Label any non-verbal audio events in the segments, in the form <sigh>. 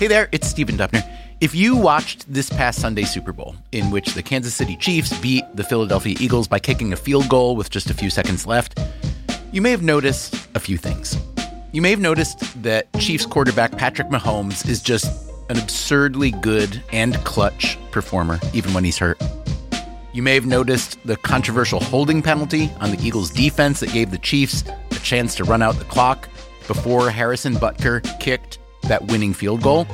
Hey there, it's Stephen Dubner. If you watched this past Sunday Super Bowl, in which the Kansas City Chiefs beat the Philadelphia Eagles by kicking a field goal with just a few seconds left, you may have noticed a few things. You may have noticed that Chiefs quarterback Patrick Mahomes is just an absurdly good and clutch performer, even when he's hurt. You may have noticed the controversial holding penalty on the Eagles' defense that gave the Chiefs a chance to run out the clock before Harrison Butker kicked that winning field goal.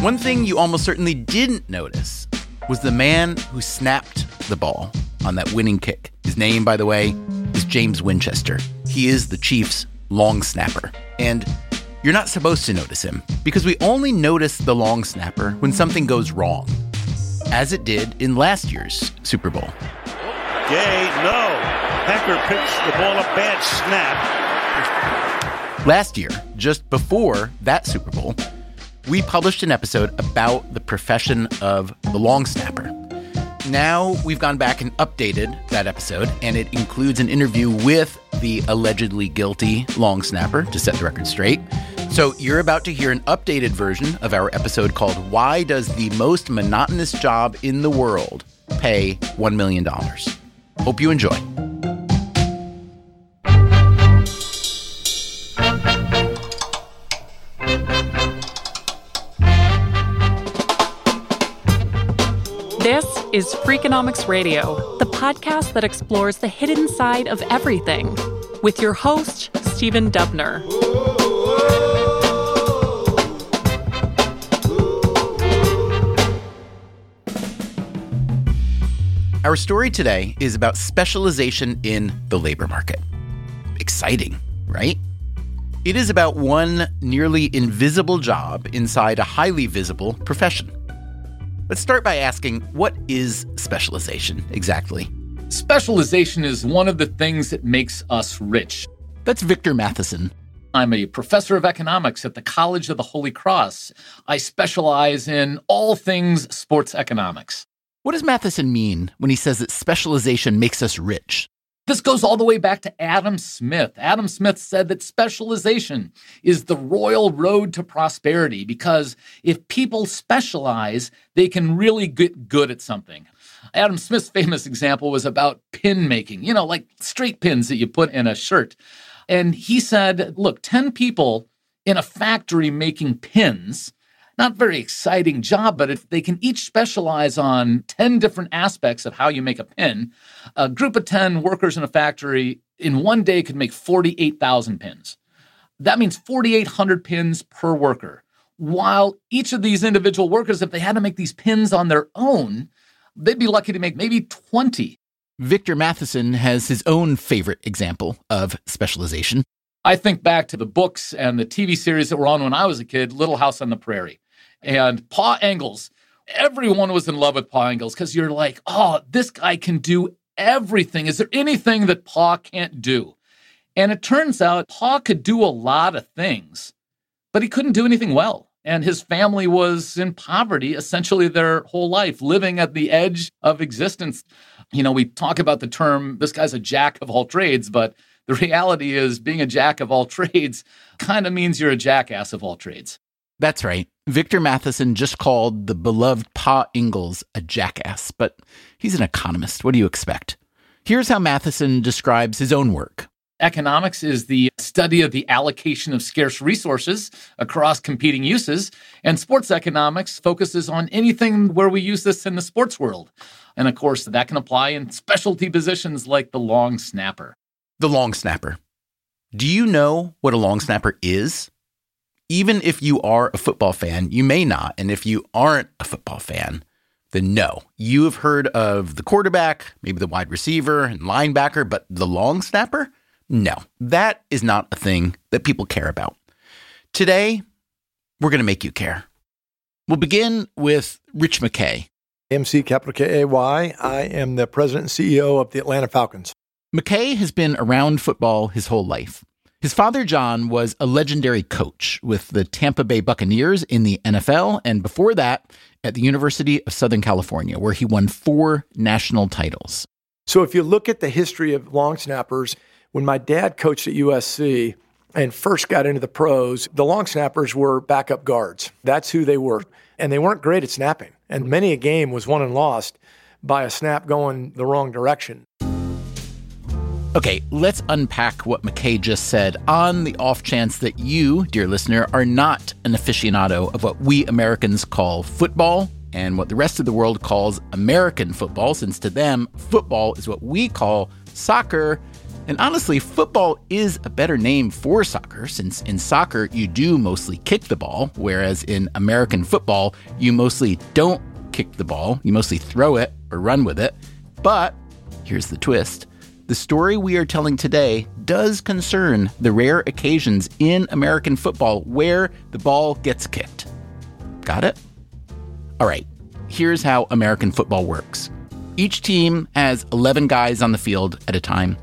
One thing you almost certainly didn't notice was the man who snapped the ball on that winning kick. His name, by the way, is James Winchester. He is the Chiefs' long snapper. And you're not supposed to notice him because we only notice the long snapper when something goes wrong, as it did in last year's Super Bowl. Gay, no. Hekker picks the ball up, bad snap. Last year, just before that Super Bowl, we published an episode about the profession of the long snapper. Now we've gone back and updated that episode, and it includes an interview with the allegedly guilty long snapper to set the record straight. So you're about to hear an updated version of our episode called Why Does the Most Monotonous Job in the World Pay $1 Million? Hope you enjoy. Is Freakonomics Radio, the podcast that explores the hidden side of everything, with your host, Stephen Dubner. Our story today is about specialization in the labor market. Exciting, right? It is about one nearly invisible job inside a highly visible profession. Let's start by asking what is specialization exactly? Specialization is one of the things that makes us rich. That's Victor Matheson. I'm a professor of economics at the College of the Holy Cross. I specialize in all things sports economics. What does Matheson mean when he says that specialization makes us rich? This goes all the way back to Adam Smith. Adam Smith said that specialization is the royal road to prosperity because if people specialize, they can really get good at something. Adam Smith's famous example was about pin making, you know, like straight pins that you put in a shirt. And he said, look, 10 people in a factory making pins not very exciting job, but if they can each specialize on 10 different aspects of how you make a pin, a group of 10 workers in a factory in one day could make 48,000 pins. That means 4,800 pins per worker. While each of these individual workers, if they had to make these pins on their own, they'd be lucky to make maybe 20. Victor Matheson has his own favorite example of specialization. I think back to the books and the TV series that were on when I was a kid, Little House on the Prairie and Pa Ingalls. Everyone was in love with Pa Ingalls because you're like, oh, this guy can do everything. Is there anything that Pa can't do? And it turns out Pa could do a lot of things, but he couldn't do anything well. And his family was in poverty essentially their whole life, living at the edge of existence. You know, we talk about the term, this guy's a jack of all trades, but the reality is being a jack of all <laughs> trades kind of means you're a jackass of all trades. That's right. Victor Matheson just called the beloved Pa Ingalls a jackass, but he's an economist. What do you expect? Here's how Matheson describes his own work. Economics is the study of the allocation of scarce resources across competing uses. And sports economics focuses on anything where we use this in the sports world. And of course, that can apply in specialty positions like the long snapper. The long snapper. Do you know what a long snapper is? Even if you are a football fan, you may not. And if you aren't a football fan, then no. You have heard of the quarterback, maybe the wide receiver and linebacker, but the long snapper? No, that is not a thing that people care about. Today, we're going to make you care. We'll begin with Rich McKay. MC capital K A Y. I am the president and CEO of the Atlanta Falcons. McKay has been around football his whole life. His father, John, was a legendary coach with the Tampa Bay Buccaneers in the NFL, and before that, at the University of Southern California, where he won four national titles. So, if you look at the history of long snappers, when my dad coached at USC and first got into the pros, the long snappers were backup guards. That's who they were. And they weren't great at snapping. And many a game was won and lost by a snap going the wrong direction. Okay, let's unpack what McKay just said on the off chance that you, dear listener, are not an aficionado of what we Americans call football and what the rest of the world calls American football, since to them, football is what we call soccer. And honestly, football is a better name for soccer, since in soccer, you do mostly kick the ball, whereas in American football, you mostly don't kick the ball, you mostly throw it or run with it. But here's the twist the story we are telling today does concern the rare occasions in American football where the ball gets kicked. Got it? All right, here's how American football works each team has 11 guys on the field at a time.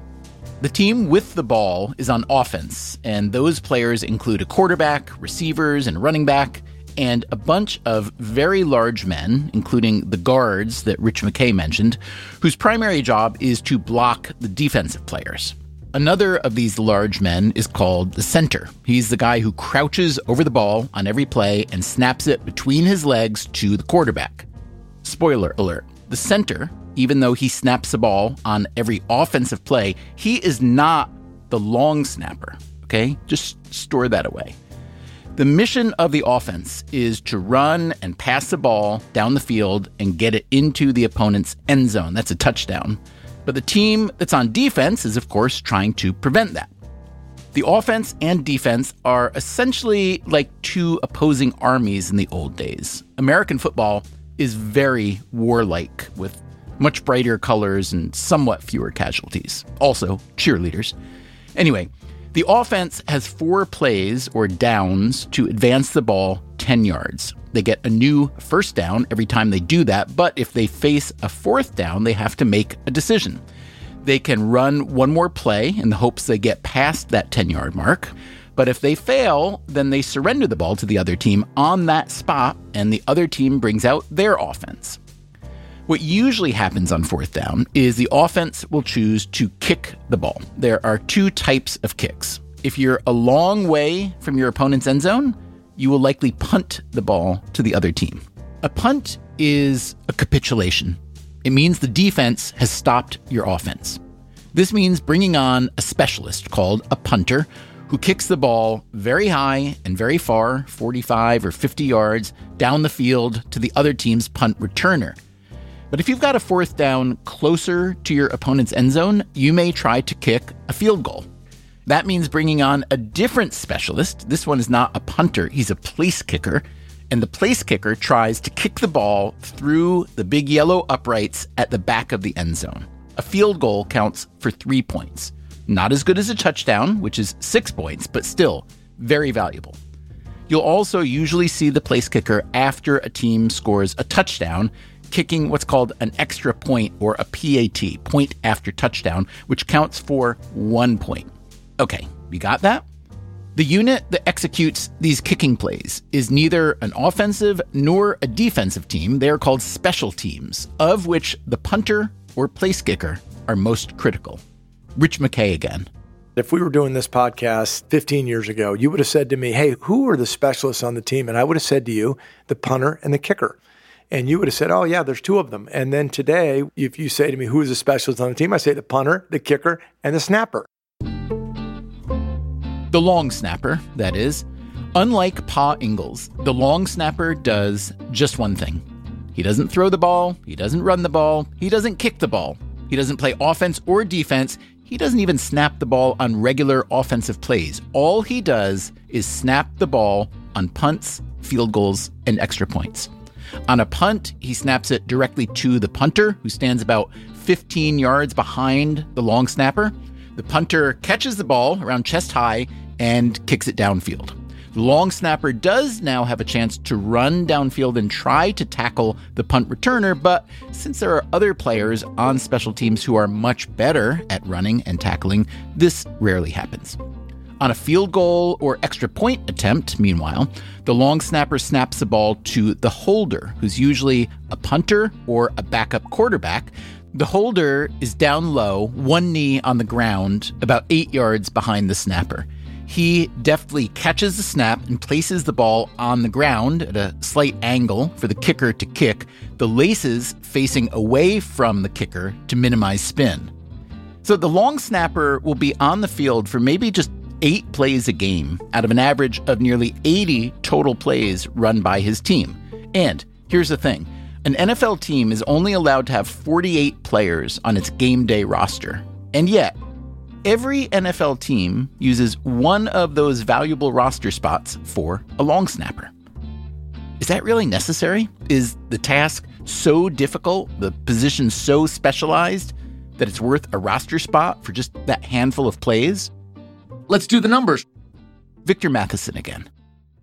The team with the ball is on offense, and those players include a quarterback, receivers, and running back and a bunch of very large men, including the guards that Rich McKay mentioned, whose primary job is to block the defensive players. Another of these large men is called the center. He's the guy who crouches over the ball on every play and snaps it between his legs to the quarterback. Spoiler alert the center, even though he snaps the ball on every offensive play, he is not the long snapper. Okay? Just store that away. The mission of the offense is to run and pass the ball down the field and get it into the opponent's end zone. That's a touchdown. But the team that's on defense is, of course, trying to prevent that. The offense and defense are essentially like two opposing armies in the old days. American football is very warlike, with much brighter colors and somewhat fewer casualties. Also, cheerleaders. Anyway, the offense has four plays or downs to advance the ball 10 yards. They get a new first down every time they do that, but if they face a fourth down, they have to make a decision. They can run one more play in the hopes they get past that 10 yard mark. But if they fail, then they surrender the ball to the other team on that spot, and the other team brings out their offense. What usually happens on fourth down is the offense will choose to kick the ball. There are two types of kicks. If you're a long way from your opponent's end zone, you will likely punt the ball to the other team. A punt is a capitulation. It means the defense has stopped your offense. This means bringing on a specialist called a punter who kicks the ball very high and very far, 45 or 50 yards, down the field to the other team's punt returner. But if you've got a fourth down closer to your opponent's end zone, you may try to kick a field goal. That means bringing on a different specialist. This one is not a punter, he's a place kicker. And the place kicker tries to kick the ball through the big yellow uprights at the back of the end zone. A field goal counts for three points. Not as good as a touchdown, which is six points, but still very valuable. You'll also usually see the place kicker after a team scores a touchdown kicking what's called an extra point or a PAT, point after touchdown, which counts for one point. Okay, you got that? The unit that executes these kicking plays is neither an offensive nor a defensive team. They are called special teams, of which the punter or place kicker are most critical. Rich McKay again. If we were doing this podcast 15 years ago, you would have said to me, Hey, who are the specialists on the team? And I would have said to you, the punter and the kicker. And you would have said, oh, yeah, there's two of them. And then today, if you say to me, who's the specialist on the team? I say the punter, the kicker, and the snapper. The long snapper, that is. Unlike Pa Ingalls, the long snapper does just one thing. He doesn't throw the ball, he doesn't run the ball, he doesn't kick the ball, he doesn't play offense or defense, he doesn't even snap the ball on regular offensive plays. All he does is snap the ball on punts, field goals, and extra points. On a punt, he snaps it directly to the punter, who stands about 15 yards behind the long snapper. The punter catches the ball around chest high and kicks it downfield. The long snapper does now have a chance to run downfield and try to tackle the punt returner, but since there are other players on special teams who are much better at running and tackling, this rarely happens. On a field goal or extra point attempt, meanwhile, the long snapper snaps the ball to the holder, who's usually a punter or a backup quarterback. The holder is down low, one knee on the ground, about eight yards behind the snapper. He deftly catches the snap and places the ball on the ground at a slight angle for the kicker to kick, the laces facing away from the kicker to minimize spin. So the long snapper will be on the field for maybe just eight plays a game out of an average of nearly 80 total plays run by his team. And here's the thing an NFL team is only allowed to have 48 players on its game day roster. And yet, Every NFL team uses one of those valuable roster spots for a long snapper. Is that really necessary? Is the task so difficult, the position so specialized, that it's worth a roster spot for just that handful of plays? Let's do the numbers. Victor Matheson again.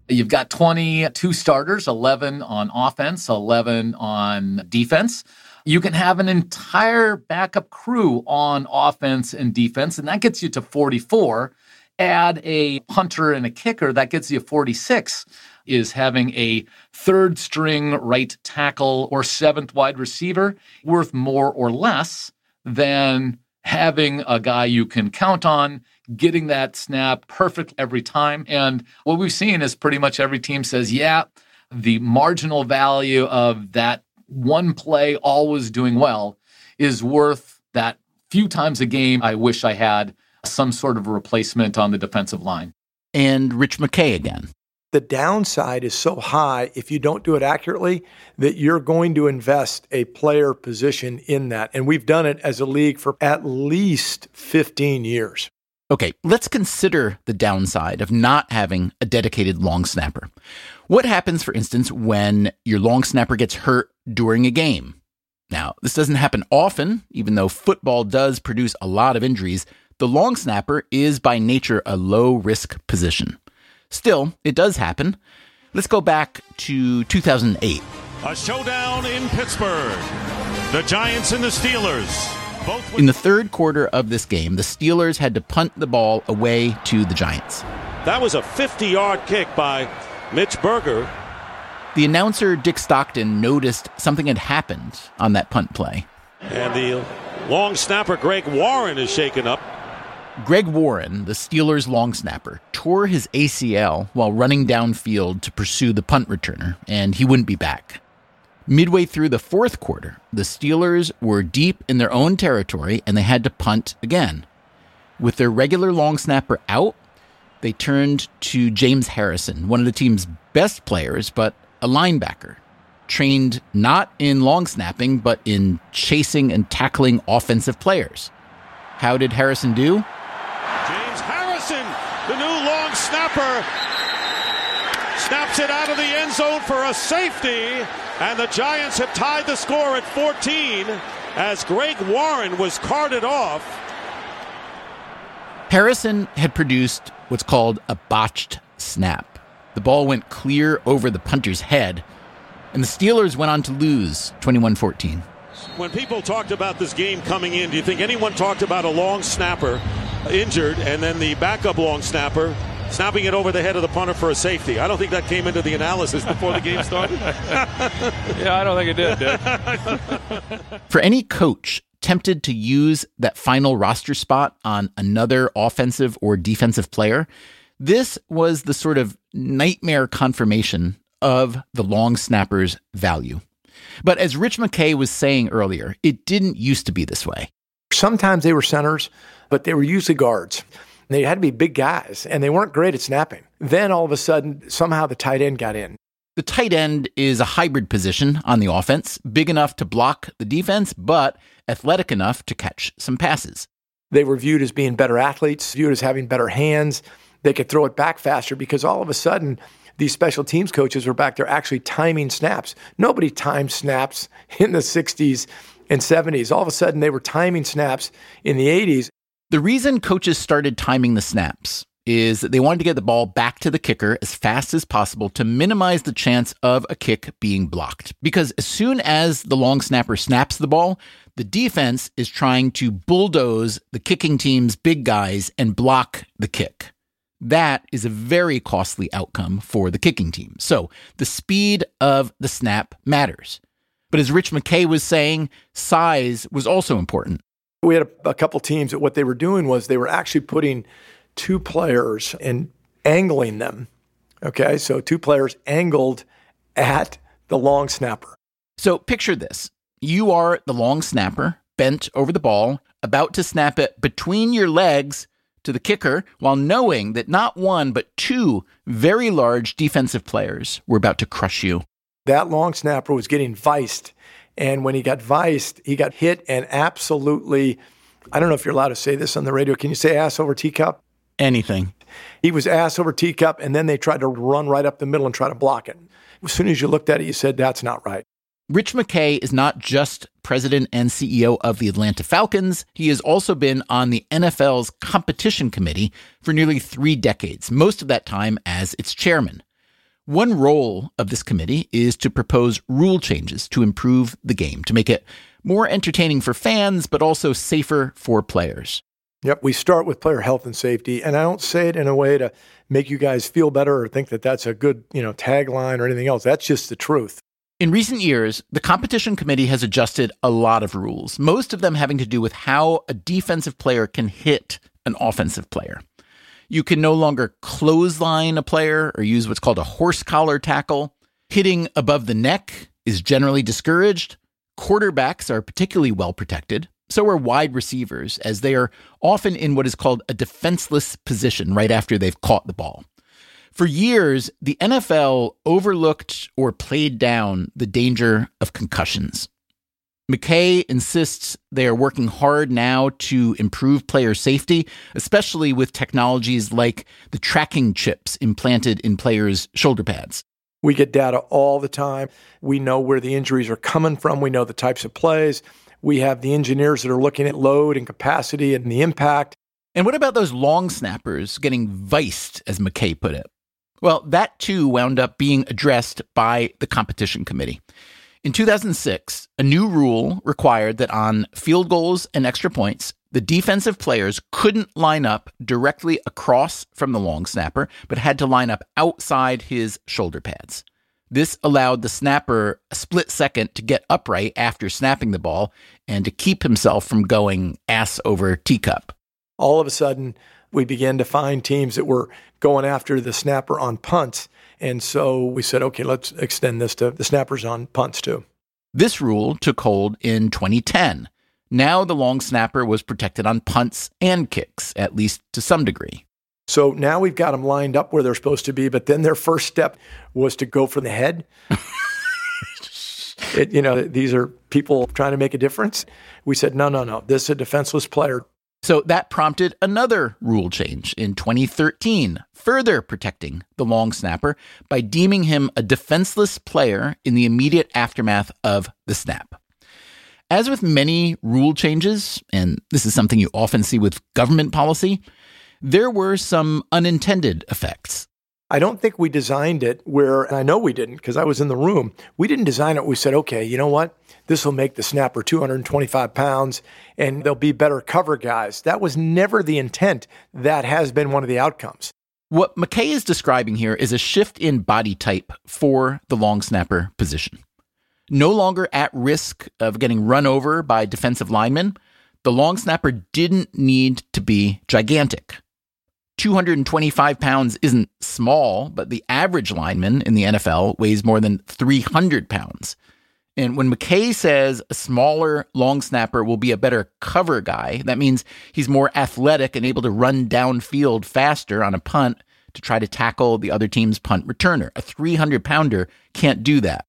You've got 22 starters, 11 on offense, 11 on defense you can have an entire backup crew on offense and defense, and that gets you to 44. Add a punter and a kicker, that gets you 46. Is having a third string right tackle or seventh wide receiver worth more or less than having a guy you can count on, getting that snap perfect every time? And what we've seen is pretty much every team says, yeah, the marginal value of that one play always doing well is worth that few times a game I wish I had some sort of replacement on the defensive line. And Rich McKay again. The downside is so high if you don't do it accurately that you're going to invest a player position in that. And we've done it as a league for at least 15 years. Okay, let's consider the downside of not having a dedicated long snapper. What happens, for instance, when your long snapper gets hurt during a game? Now, this doesn't happen often, even though football does produce a lot of injuries. The long snapper is by nature a low risk position. Still, it does happen. Let's go back to 2008. A showdown in Pittsburgh. The Giants and the Steelers. In the third quarter of this game, the Steelers had to punt the ball away to the Giants. That was a 50 yard kick by Mitch Berger. The announcer, Dick Stockton, noticed something had happened on that punt play. And the long snapper, Greg Warren, is shaken up. Greg Warren, the Steelers' long snapper, tore his ACL while running downfield to pursue the punt returner, and he wouldn't be back. Midway through the fourth quarter, the Steelers were deep in their own territory and they had to punt again. With their regular long snapper out, they turned to James Harrison, one of the team's best players, but a linebacker, trained not in long snapping, but in chasing and tackling offensive players. How did Harrison do? James Harrison, the new long snapper, snaps it out of the end zone for a safety and the Giants have tied the score at 14 as Greg Warren was carted off. Harrison had produced what's called a botched snap. The ball went clear over the punter's head, and the Steelers went on to lose 21 14. When people talked about this game coming in, do you think anyone talked about a long snapper injured and then the backup long snapper snapping it over the head of the punter for a safety. I don't think that came into the analysis before the game started. <laughs> yeah, I don't think it did, did. <laughs> for any coach tempted to use that final roster spot on another offensive or defensive player, this was the sort of nightmare confirmation of the long snapper's value. But as Rich McKay was saying earlier, it didn't used to be this way. Sometimes they were centers, but they were usually guards. They had to be big guys, and they weren't great at snapping. Then all of a sudden, somehow the tight end got in. The tight end is a hybrid position on the offense, big enough to block the defense, but athletic enough to catch some passes. They were viewed as being better athletes, viewed as having better hands. They could throw it back faster because all of a sudden, these special teams coaches were back there actually timing snaps. Nobody timed snaps <laughs> in the 60s and 70s. All of a sudden, they were timing snaps in the 80s. The reason coaches started timing the snaps is that they wanted to get the ball back to the kicker as fast as possible to minimize the chance of a kick being blocked. Because as soon as the long snapper snaps the ball, the defense is trying to bulldoze the kicking team's big guys and block the kick. That is a very costly outcome for the kicking team. So the speed of the snap matters. But as Rich McKay was saying, size was also important. We had a, a couple teams that what they were doing was they were actually putting two players and angling them. Okay, so two players angled at the long snapper. So picture this you are the long snapper, bent over the ball, about to snap it between your legs to the kicker, while knowing that not one, but two very large defensive players were about to crush you. That long snapper was getting viced. And when he got viced, he got hit and absolutely, I don't know if you're allowed to say this on the radio. Can you say ass over teacup? Anything. He was ass over teacup, and then they tried to run right up the middle and try to block it. As soon as you looked at it, you said, that's not right. Rich McKay is not just president and CEO of the Atlanta Falcons, he has also been on the NFL's competition committee for nearly three decades, most of that time as its chairman. One role of this committee is to propose rule changes to improve the game, to make it more entertaining for fans, but also safer for players. Yep, we start with player health and safety, and I don't say it in a way to make you guys feel better or think that that's a good, you know, tagline or anything else. That's just the truth. In recent years, the competition committee has adjusted a lot of rules, most of them having to do with how a defensive player can hit an offensive player. You can no longer clothesline a player or use what's called a horse collar tackle. Hitting above the neck is generally discouraged. Quarterbacks are particularly well protected. So are wide receivers, as they are often in what is called a defenseless position right after they've caught the ball. For years, the NFL overlooked or played down the danger of concussions. McKay insists they are working hard now to improve player safety, especially with technologies like the tracking chips implanted in players' shoulder pads. We get data all the time. We know where the injuries are coming from. We know the types of plays. We have the engineers that are looking at load and capacity and the impact. And what about those long snappers getting viced, as McKay put it? Well, that too wound up being addressed by the competition committee. In 2006, a new rule required that on field goals and extra points, the defensive players couldn't line up directly across from the long snapper, but had to line up outside his shoulder pads. This allowed the snapper a split second to get upright after snapping the ball and to keep himself from going ass over teacup. All of a sudden, we began to find teams that were going after the snapper on punts. And so we said, okay, let's extend this to the snappers on punts too. This rule took hold in 2010. Now the long snapper was protected on punts and kicks, at least to some degree. So now we've got them lined up where they're supposed to be, but then their first step was to go for the head. <laughs> it, you know, these are people trying to make a difference. We said, no, no, no, this is a defenseless player. So that prompted another rule change in 2013, further protecting the long snapper by deeming him a defenseless player in the immediate aftermath of the snap. As with many rule changes, and this is something you often see with government policy, there were some unintended effects. I don't think we designed it where, and I know we didn't because I was in the room. We didn't design it. We said, okay, you know what? This will make the snapper 225 pounds and they'll be better cover guys. That was never the intent. That has been one of the outcomes. What McKay is describing here is a shift in body type for the long snapper position. No longer at risk of getting run over by defensive linemen, the long snapper didn't need to be gigantic. 225 pounds isn't small, but the average lineman in the NFL weighs more than 300 pounds. And when McKay says a smaller long snapper will be a better cover guy, that means he's more athletic and able to run downfield faster on a punt to try to tackle the other team's punt returner. A 300 pounder can't do that.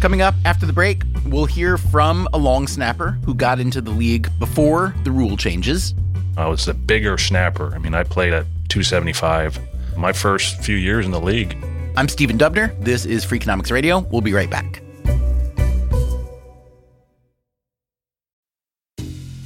Coming up after the break, we'll hear from a long snapper who got into the league before the rule changes. I was a bigger snapper. I mean, I played at 275 my first few years in the league. I'm Stephen Dubner. This is Freakonomics Radio. We'll be right back.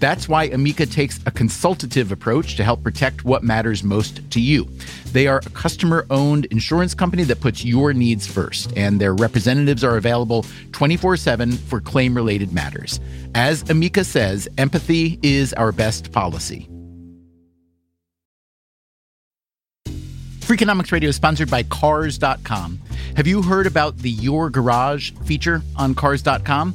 That's why Amica takes a consultative approach to help protect what matters most to you. They are a customer owned insurance company that puts your needs first, and their representatives are available 24 7 for claim related matters. As Amica says, empathy is our best policy. Freakonomics Radio is sponsored by Cars.com. Have you heard about the Your Garage feature on Cars.com?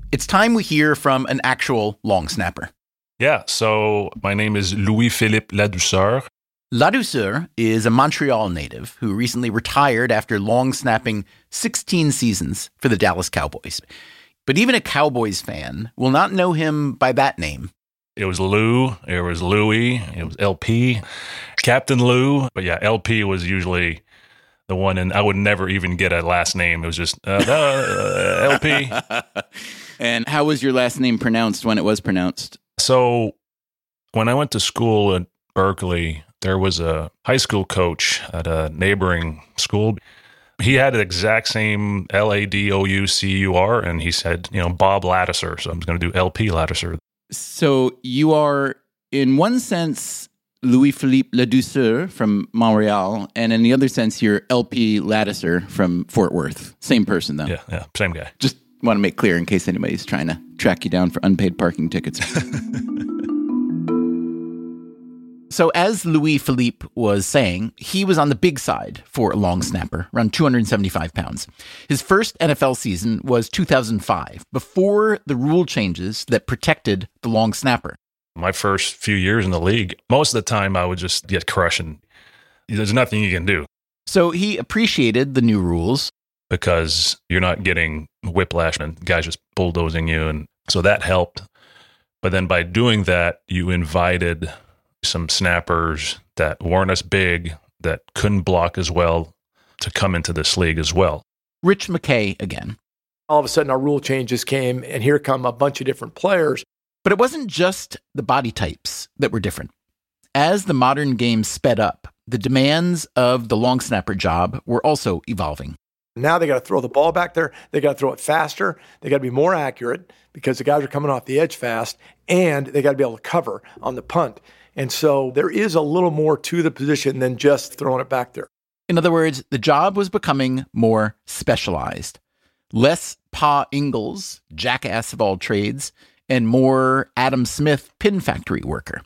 it's time we hear from an actual long snapper. Yeah, so my name is Louis Philippe Ladouceur. Ladouceur is a Montreal native who recently retired after long snapping 16 seasons for the Dallas Cowboys. But even a Cowboys fan will not know him by that name. It was Lou, it was Louis, it was LP, Captain Lou. But yeah, LP was usually the one, and I would never even get a last name. It was just uh, uh, LP. <laughs> and how was your last name pronounced when it was pronounced? So when I went to school at Berkeley, there was a high school coach at a neighboring school. He had the exact same L A D O U C U R, and he said, you know, Bob Ladouceur. So I'm going to do LP Ladouceur. So you are, in one sense, Louis Philippe Ladouceur from Montreal, and in the other sense, you're LP Ladouceur from Fort Worth. Same person, though. Yeah, yeah, same guy. Just want to make clear in case anybody's trying to track you down for unpaid parking tickets. <laughs> So, as Louis Philippe was saying, he was on the big side for a long snapper, around 275 pounds. His first NFL season was 2005, before the rule changes that protected the long snapper. My first few years in the league, most of the time I would just get crushing. There's nothing you can do. So, he appreciated the new rules because you're not getting whiplash and guys just bulldozing you. And so that helped. But then by doing that, you invited some snappers that weren't as big, that couldn't block as well to come into this league as well. Rich McKay again. All of a sudden, our rule changes came, and here come a bunch of different players. But it wasn't just the body types that were different. As the modern game sped up, the demands of the long snapper job were also evolving. Now they got to throw the ball back there. They got to throw it faster. They got to be more accurate because the guys are coming off the edge fast, and they got to be able to cover on the punt. And so there is a little more to the position than just throwing it back there. In other words, the job was becoming more specialized. Less Pa Ingalls, jackass of all trades, and more Adam Smith, pin factory worker.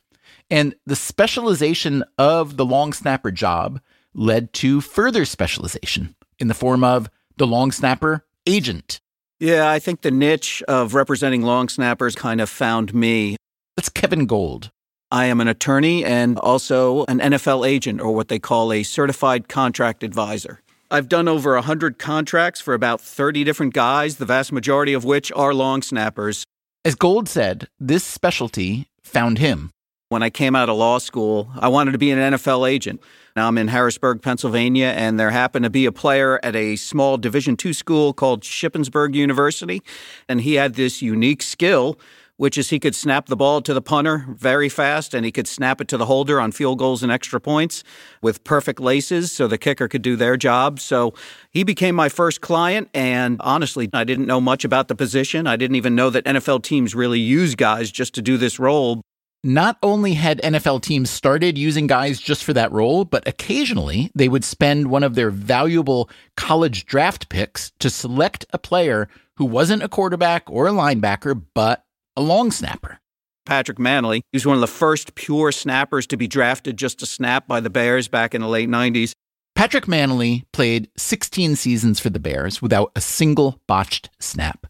And the specialization of the long snapper job led to further specialization in the form of the long snapper agent. Yeah, I think the niche of representing long snappers kind of found me. That's Kevin Gold. I am an attorney and also an NFL agent, or what they call a certified contract advisor. I've done over 100 contracts for about 30 different guys, the vast majority of which are long snappers. As Gold said, this specialty found him. When I came out of law school, I wanted to be an NFL agent. Now I'm in Harrisburg, Pennsylvania, and there happened to be a player at a small Division II school called Shippensburg University, and he had this unique skill which is he could snap the ball to the punter very fast and he could snap it to the holder on field goals and extra points with perfect laces so the kicker could do their job. So he became my first client. And honestly, I didn't know much about the position. I didn't even know that NFL teams really use guys just to do this role. Not only had NFL teams started using guys just for that role, but occasionally they would spend one of their valuable college draft picks to select a player who wasn't a quarterback or a linebacker, but a long snapper. Patrick Mannelly, He was one of the first pure snappers to be drafted just to snap by the Bears back in the late 90s. Patrick Mannelly played 16 seasons for the Bears without a single botched snap.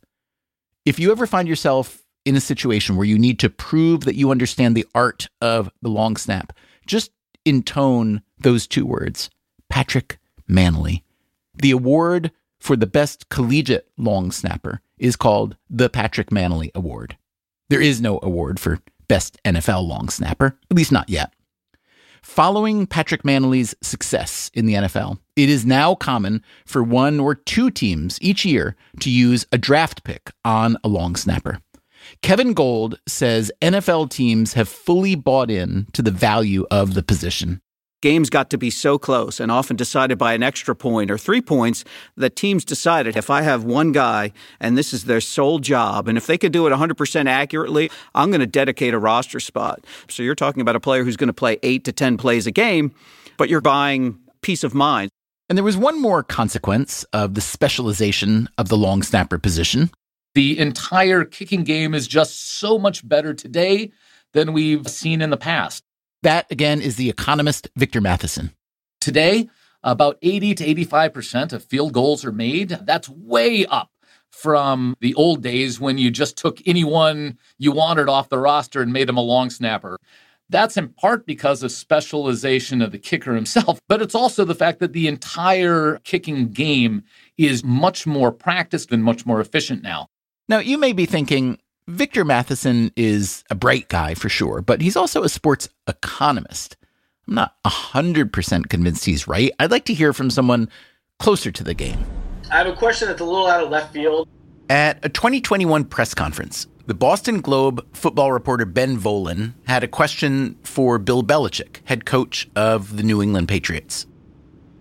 If you ever find yourself in a situation where you need to prove that you understand the art of the long snap, just intone those two words Patrick Mannelly. The award for the best collegiate long snapper is called the Patrick Mannelly Award. There is no award for best NFL long snapper, at least not yet. Following Patrick Mannelly's success in the NFL, it is now common for one or two teams each year to use a draft pick on a long snapper. Kevin Gold says NFL teams have fully bought in to the value of the position games got to be so close and often decided by an extra point or three points that teams decided if I have one guy and this is their sole job, and if they could do it 100% accurately, I'm going to dedicate a roster spot. So you're talking about a player who's going to play eight to 10 plays a game, but you're buying peace of mind. And there was one more consequence of the specialization of the long snapper position. The entire kicking game is just so much better today than we've seen in the past. That, again, is the economist Victor Matheson. Today, about 80 to 85% of field goals are made. That's way up from the old days when you just took anyone you wanted off the roster and made him a long snapper. That's in part because of specialization of the kicker himself, but it's also the fact that the entire kicking game is much more practiced and much more efficient now. Now, you may be thinking, Victor Matheson is a bright guy for sure, but he's also a sports economist. I'm not 100% convinced he's right. I'd like to hear from someone closer to the game. I have a question that's a little out of left field. At a 2021 press conference, the Boston Globe football reporter Ben Volin had a question for Bill Belichick, head coach of the New England Patriots.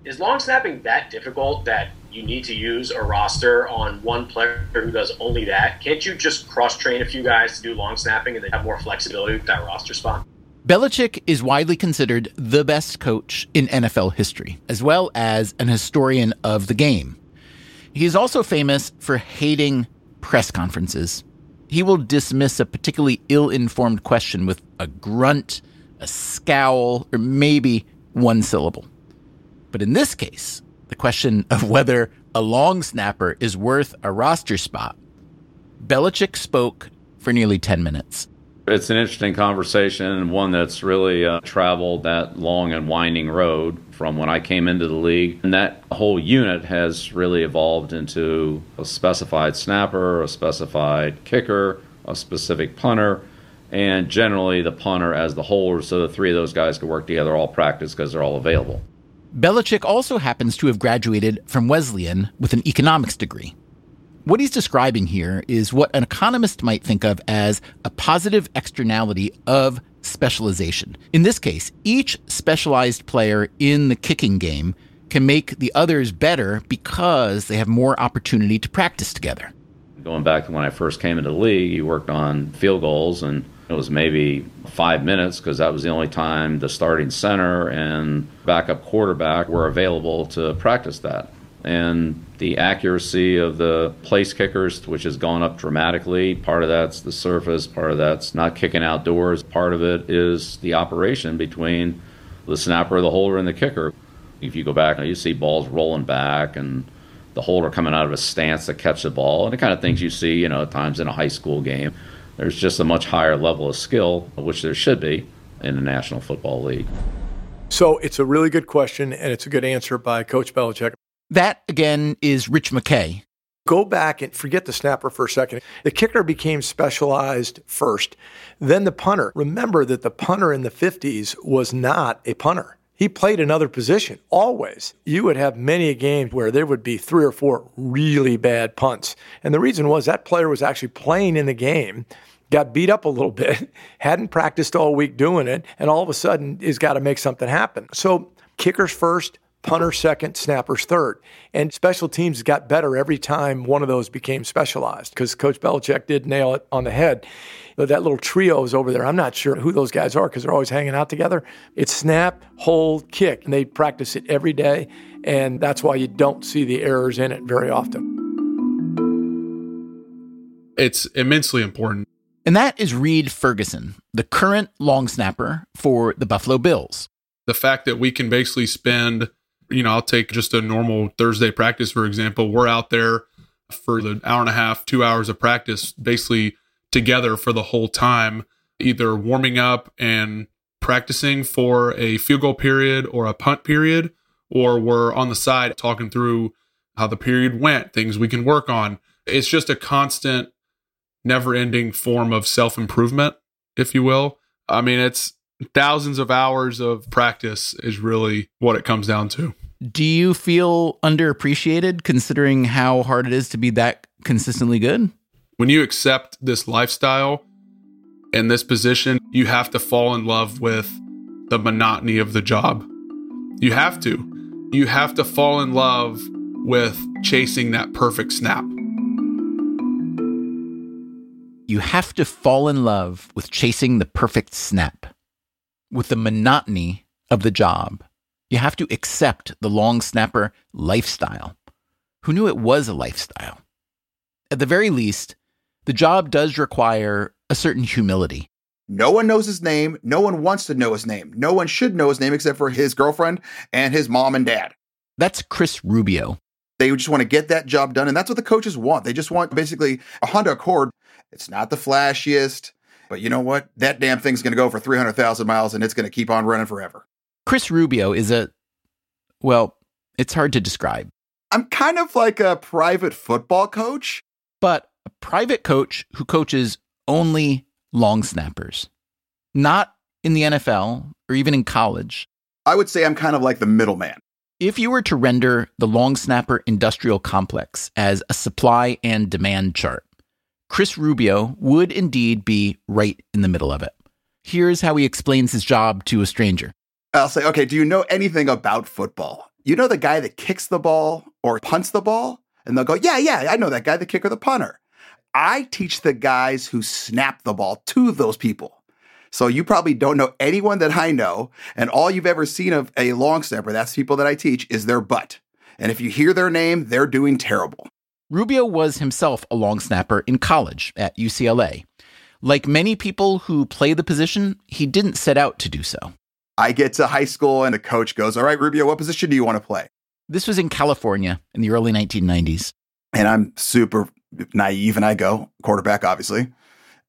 Is long snapping that difficult that you need to use a roster on one player who does only that. Can't you just cross train a few guys to do long snapping and then have more flexibility with that roster spot? Belichick is widely considered the best coach in NFL history, as well as an historian of the game. He is also famous for hating press conferences. He will dismiss a particularly ill informed question with a grunt, a scowl, or maybe one syllable. But in this case, the question of whether a long snapper is worth a roster spot, Belichick spoke for nearly 10 minutes. It's an interesting conversation and one that's really uh, traveled that long and winding road from when I came into the league. And that whole unit has really evolved into a specified snapper, a specified kicker, a specific punter, and generally the punter as the holder so the three of those guys could work together all practice because they're all available. Belichick also happens to have graduated from Wesleyan with an economics degree. What he's describing here is what an economist might think of as a positive externality of specialization. In this case, each specialized player in the kicking game can make the others better because they have more opportunity to practice together. Going back to when I first came into the league, you worked on field goals and it was maybe five minutes because that was the only time the starting center and backup quarterback were available to practice that. And the accuracy of the place kickers, which has gone up dramatically. Part of that's the surface, part of that's not kicking outdoors, part of it is the operation between the snapper, the holder, and the kicker. If you go back, you see balls rolling back and the holder coming out of a stance to catch the ball, and the kind of things you see, you know, at times in a high school game. There's just a much higher level of skill, which there should be in the National Football League. So it's a really good question, and it's a good answer by Coach Belichick. That, again, is Rich McKay. Go back and forget the snapper for a second. The kicker became specialized first, then the punter. Remember that the punter in the 50s was not a punter. He played another position always. You would have many a game where there would be three or four really bad punts. And the reason was that player was actually playing in the game, got beat up a little <laughs> bit, hadn't practiced all week doing it, and all of a sudden he's got to make something happen. So kickers first, punter second, snappers third. And special teams got better every time one of those became specialized because Coach Belichick did nail it on the head. That little trio is over there. I'm not sure who those guys are because they're always hanging out together. It's snap, hold, kick. And they practice it every day. And that's why you don't see the errors in it very often. It's immensely important. And that is Reid Ferguson, the current long snapper for the Buffalo Bills. The fact that we can basically spend you know, I'll take just a normal Thursday practice, for example. We're out there for the hour and a half, two hours of practice, basically together for the whole time, either warming up and practicing for a field goal period or a punt period, or we're on the side talking through how the period went, things we can work on. It's just a constant, never ending form of self improvement, if you will. I mean, it's thousands of hours of practice is really what it comes down to. Do you feel underappreciated considering how hard it is to be that consistently good? When you accept this lifestyle and this position, you have to fall in love with the monotony of the job. You have to. You have to fall in love with chasing that perfect snap. You have to fall in love with chasing the perfect snap with the monotony of the job. You have to accept the long snapper lifestyle. Who knew it was a lifestyle? At the very least, the job does require a certain humility. No one knows his name. No one wants to know his name. No one should know his name except for his girlfriend and his mom and dad. That's Chris Rubio. They just want to get that job done. And that's what the coaches want. They just want basically a Honda Accord. It's not the flashiest. But you know what? That damn thing's going to go for 300,000 miles and it's going to keep on running forever. Chris Rubio is a, well, it's hard to describe. I'm kind of like a private football coach, but a private coach who coaches only long snappers, not in the NFL or even in college. I would say I'm kind of like the middleman. If you were to render the long snapper industrial complex as a supply and demand chart, Chris Rubio would indeed be right in the middle of it. Here's how he explains his job to a stranger. I'll say, okay, do you know anything about football? You know the guy that kicks the ball or punts the ball? And they'll go, yeah, yeah, I know that guy, the kicker, the punter. I teach the guys who snap the ball to those people. So you probably don't know anyone that I know. And all you've ever seen of a long snapper, that's people that I teach, is their butt. And if you hear their name, they're doing terrible. Rubio was himself a long snapper in college at UCLA. Like many people who play the position, he didn't set out to do so. I get to high school and the coach goes, All right, Rubio, what position do you want to play? This was in California in the early 1990s. And I'm super naive and I go, quarterback, obviously.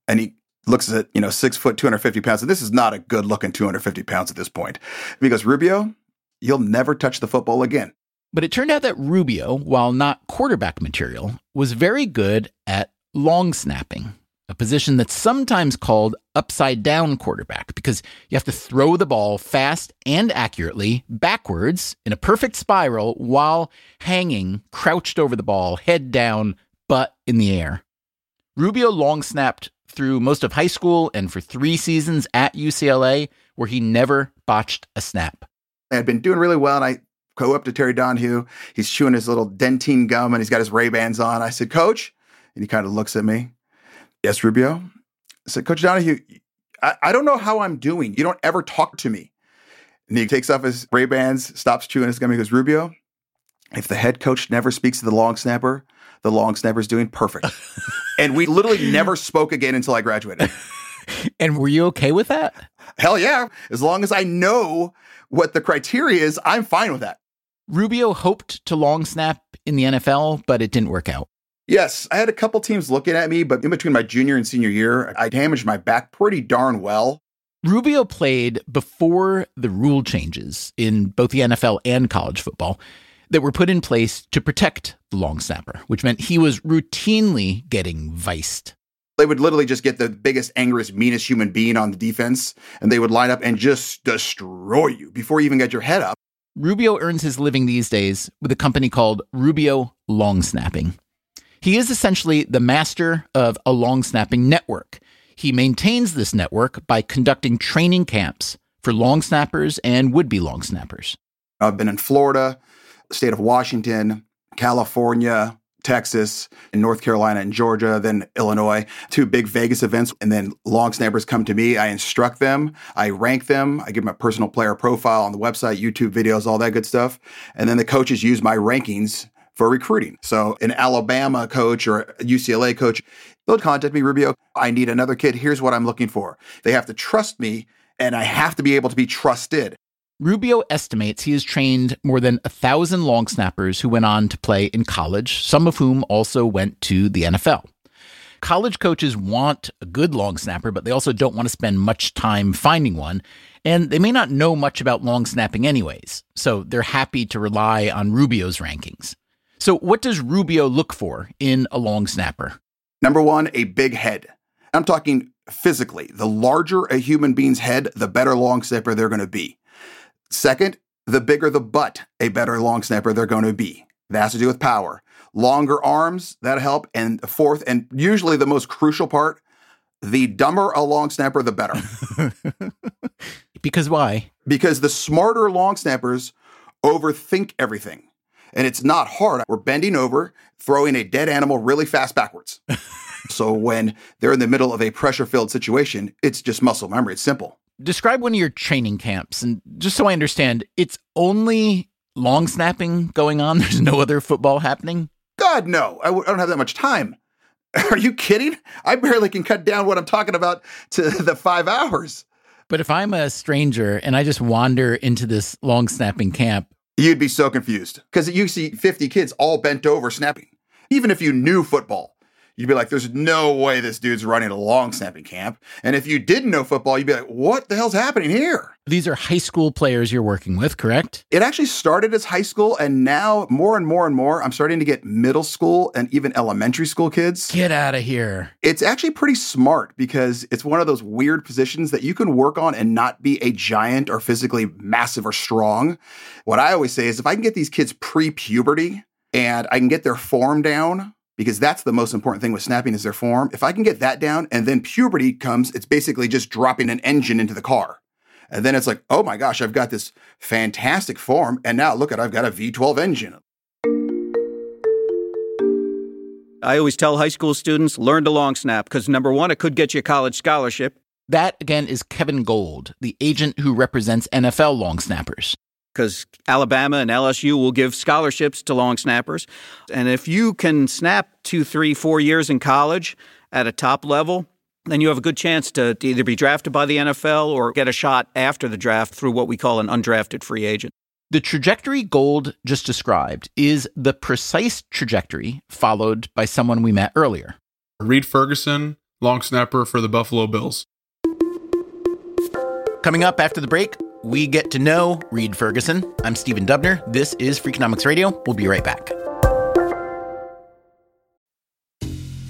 And he looks at, you know, six foot, 250 pounds. And this is not a good looking 250 pounds at this point. And he goes, Rubio, you'll never touch the football again. But it turned out that Rubio, while not quarterback material, was very good at long snapping, a position that's sometimes called upside down quarterback because you have to throw the ball fast and accurately backwards in a perfect spiral while hanging crouched over the ball, head down, butt in the air. Rubio long snapped through most of high school and for three seasons at UCLA, where he never botched a snap. I had been doing really well, and I go up to Terry Donahue. He's chewing his little Dentyne gum and he's got his Ray Bans on. I said, Coach, and he kind of looks at me. Yes, Rubio. I said, Coach Donahue, I, I don't know how I'm doing. You don't ever talk to me. And he takes off his Ray Bans, stops chewing his gum. He goes, Rubio, if the head coach never speaks to the long snapper, the long snapper's doing perfect. <laughs> and we literally never spoke again until I graduated. <laughs> and were you okay with that? Hell yeah. As long as I know what the criteria is, I'm fine with that. Rubio hoped to long snap in the NFL, but it didn't work out. Yes, I had a couple teams looking at me, but in between my junior and senior year, I damaged my back pretty darn well. Rubio played before the rule changes in both the NFL and college football. that were put in place to protect the long snapper, which meant he was routinely getting viced. They would literally just get the biggest, angriest, meanest human being on the defense, and they would line up and just destroy you before you even get your head up. Rubio earns his living these days with a company called Rubio Long Snapping. He is essentially the master of a long snapping network. He maintains this network by conducting training camps for long snappers and would be long snappers. I've been in Florida, state of Washington, California, Texas, and North Carolina and Georgia, then Illinois, two big Vegas events. And then long snappers come to me. I instruct them, I rank them, I give them a personal player profile on the website, YouTube videos, all that good stuff. And then the coaches use my rankings for recruiting. So an Alabama coach or UCLA coach, they'll contact me, Rubio. I need another kid. Here's what I'm looking for. They have to trust me and I have to be able to be trusted. Rubio estimates he has trained more than a thousand long snappers who went on to play in college, some of whom also went to the NFL. College coaches want a good long snapper, but they also don't want to spend much time finding one, and they may not know much about long snapping anyways, so they're happy to rely on Rubio's rankings. So, what does Rubio look for in a long snapper? Number one, a big head. I'm talking physically. The larger a human being's head, the better long snapper they're going to be. Second, the bigger the butt, a better long snapper they're going to be. That has to do with power. Longer arms, that help. And fourth, and usually the most crucial part, the dumber a long snapper, the better. <laughs> because why? Because the smarter long snappers overthink everything. And it's not hard. We're bending over, throwing a dead animal really fast backwards. <laughs> so when they're in the middle of a pressure filled situation, it's just muscle memory. It's simple describe one of your training camps and just so I understand, it's only long snapping going on. <laughs> There's no other football happening. God, no. I w- I don't have that much time. <laughs> Are you kidding? I barely can cut down what I'm talking about to the five hours. But if I'm a stranger and I just wander into this long snapping camp, you'd be so confused because you see 50 kids all bent over snapping. Even if you knew football, you'd be like, there's no way this dude's running a long snapping camp. And if you didn't know football, you'd be like, what the hell's happening here? These are high school players you're working with, correct? It actually started as high school, and now more and more and more, I'm starting to get middle school and even elementary school kids. Get out of here. It's actually pretty smart because it's one of those weird positions that you can work on and not be a giant or physically massive or strong. What I always say is if I can get these kids pre puberty and I can get their form down, because that's the most important thing with snapping is their form. If I can get that down and then puberty comes, it's basically just dropping an engine into the car. And then it's like, oh my gosh, I've got this fantastic form. And now look at, I've got a V12 engine. I always tell high school students learn to long snap because number one, it could get you a college scholarship. That again is Kevin Gold, the agent who represents NFL long snappers because Alabama and LSU will give scholarships to long snappers. And if you can snap two, three, four years in college at a top level, then you have a good chance to either be drafted by the NFL or get a shot after the draft through what we call an undrafted free agent. The trajectory Gold just described is the precise trajectory followed by someone we met earlier. Reid Ferguson, long snapper for the Buffalo Bills. Coming up after the break, we get to know Reid Ferguson. I'm Stephen Dubner. This is Freakonomics Radio. We'll be right back.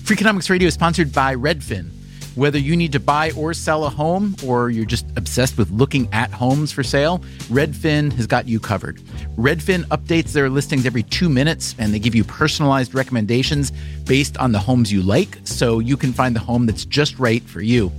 Freakonomics Radio is sponsored by Redfin. Whether you need to buy or sell a home, or you're just obsessed with looking at homes for sale, Redfin has got you covered. Redfin updates their listings every two minutes, and they give you personalized recommendations based on the homes you like, so you can find the home that's just right for you.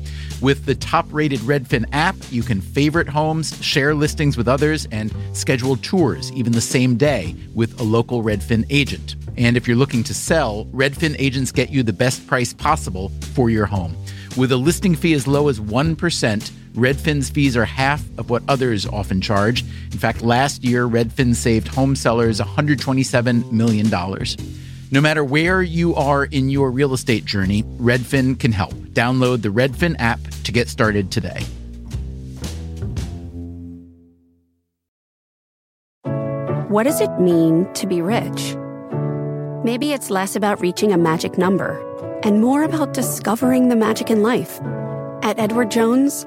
With the top rated Redfin app, you can favorite homes, share listings with others, and schedule tours even the same day with a local Redfin agent. And if you're looking to sell, Redfin agents get you the best price possible for your home. With a listing fee as low as 1%, Redfin's fees are half of what others often charge. In fact, last year, Redfin saved home sellers $127 million. No matter where you are in your real estate journey, Redfin can help. Download the Redfin app to get started today. What does it mean to be rich? Maybe it's less about reaching a magic number and more about discovering the magic in life. At Edward Jones,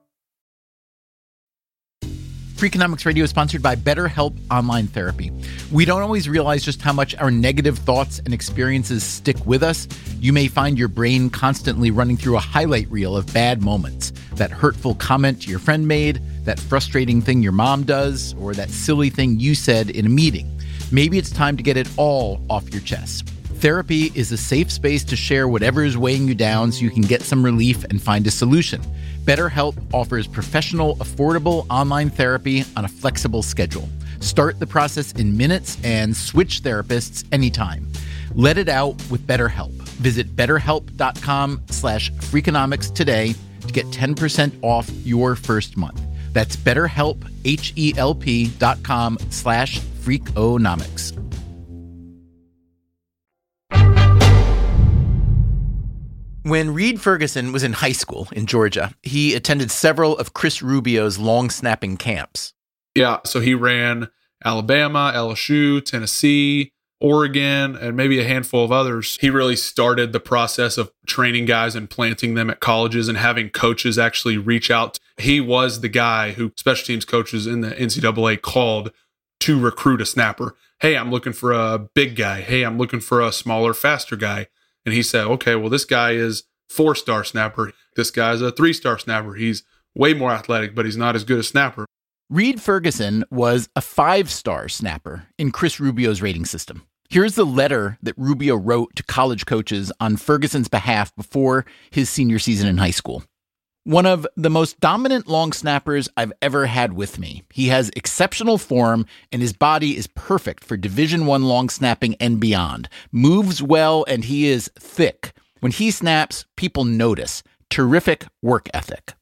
Freakonomics Radio is sponsored by BetterHelp Online Therapy. We don't always realize just how much our negative thoughts and experiences stick with us. You may find your brain constantly running through a highlight reel of bad moments that hurtful comment your friend made, that frustrating thing your mom does, or that silly thing you said in a meeting. Maybe it's time to get it all off your chest. Therapy is a safe space to share whatever is weighing you down so you can get some relief and find a solution. BetterHelp offers professional, affordable online therapy on a flexible schedule. Start the process in minutes and switch therapists anytime. Let it out with BetterHelp. Visit betterhelp.com slash freakonomics today to get 10% off your first month. That's betterhelp, H-E-L-P dot com slash freakonomics. When Reid Ferguson was in high school in Georgia, he attended several of Chris Rubio's long snapping camps. Yeah, so he ran Alabama, LSU, Tennessee, Oregon, and maybe a handful of others. He really started the process of training guys and planting them at colleges and having coaches actually reach out. He was the guy who special teams coaches in the NCAA called to recruit a snapper. Hey, I'm looking for a big guy. Hey, I'm looking for a smaller, faster guy. And he said, okay, well, this guy is four star snapper. This guy's a three star snapper. He's way more athletic, but he's not as good a snapper. Reid Ferguson was a five star snapper in Chris Rubio's rating system. Here's the letter that Rubio wrote to college coaches on Ferguson's behalf before his senior season in high school. One of the most dominant long snappers I've ever had with me. He has exceptional form and his body is perfect for Division 1 long snapping and beyond. Moves well and he is thick. When he snaps, people notice. Terrific work ethic.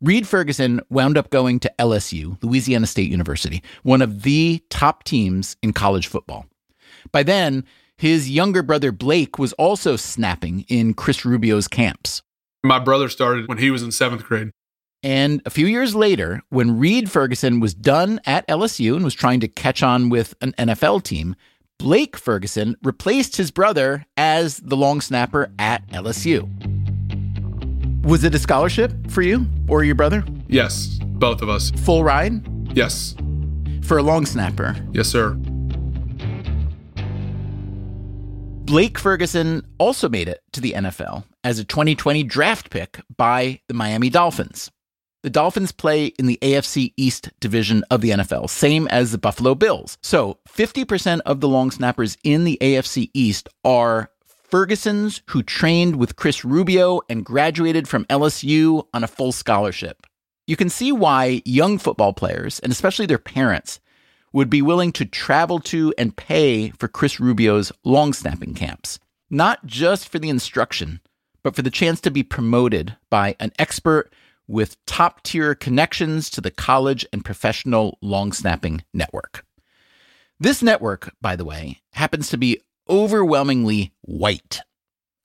Reid Ferguson wound up going to LSU, Louisiana State University, one of the top teams in college football. By then, his younger brother Blake was also snapping in Chris Rubio's camps. My brother started when he was in seventh grade. And a few years later, when Reid Ferguson was done at LSU and was trying to catch on with an NFL team, Blake Ferguson replaced his brother as the long snapper at LSU. Was it a scholarship for you or your brother? Yes, both of us. Full ride? Yes. For a long snapper? Yes, sir. Blake Ferguson also made it to the NFL as a 2020 draft pick by the Miami Dolphins. The Dolphins play in the AFC East division of the NFL, same as the Buffalo Bills. So 50% of the long snappers in the AFC East are Fergusons who trained with Chris Rubio and graduated from LSU on a full scholarship. You can see why young football players, and especially their parents, would be willing to travel to and pay for Chris Rubio's long snapping camps, not just for the instruction, but for the chance to be promoted by an expert with top tier connections to the college and professional long snapping network. This network, by the way, happens to be overwhelmingly white.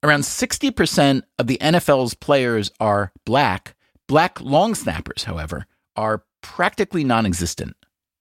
Around 60% of the NFL's players are black. Black long snappers, however, are practically non existent.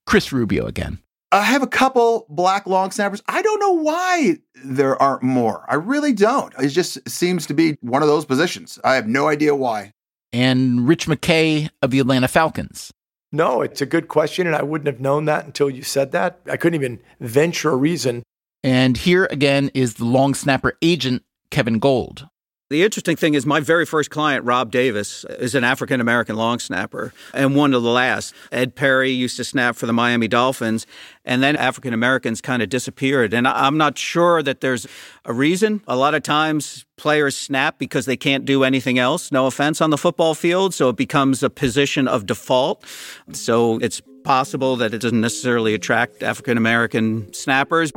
Chris Rubio again. I have a couple black long snappers. I don't know why there aren't more. I really don't. It just seems to be one of those positions. I have no idea why. And Rich McKay of the Atlanta Falcons. No, it's a good question, and I wouldn't have known that until you said that. I couldn't even venture a reason. And here again is the long snapper agent, Kevin Gold. The interesting thing is, my very first client, Rob Davis, is an African American long snapper and one of the last. Ed Perry used to snap for the Miami Dolphins, and then African Americans kind of disappeared. And I'm not sure that there's a reason. A lot of times, players snap because they can't do anything else, no offense, on the football field. So it becomes a position of default. So it's possible that it doesn't necessarily attract African American snappers.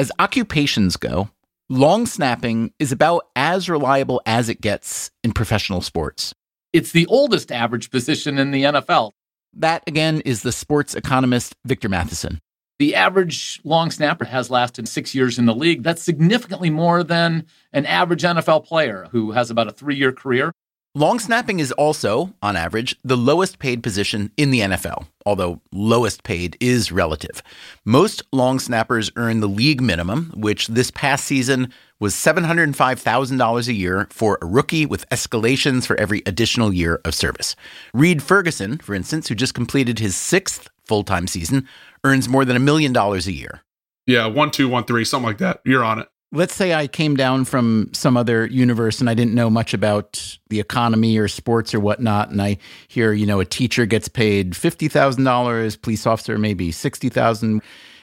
As occupations go, long snapping is about as reliable as it gets in professional sports. It's the oldest average position in the NFL. That, again, is the sports economist Victor Matheson. The average long snapper has lasted six years in the league. That's significantly more than an average NFL player who has about a three year career. Long snapping is also, on average, the lowest paid position in the NFL, although lowest paid is relative. Most long snappers earn the league minimum, which this past season was $705,000 a year for a rookie with escalations for every additional year of service. Reid Ferguson, for instance, who just completed his sixth full time season, earns more than a million dollars a year. Yeah, one, two, one, three, something like that. You're on it let's say I came down from some other universe and I didn't know much about the economy or sports or whatnot, and I hear, you know, a teacher gets paid fifty thousand dollars, police officer maybe sixty thousand,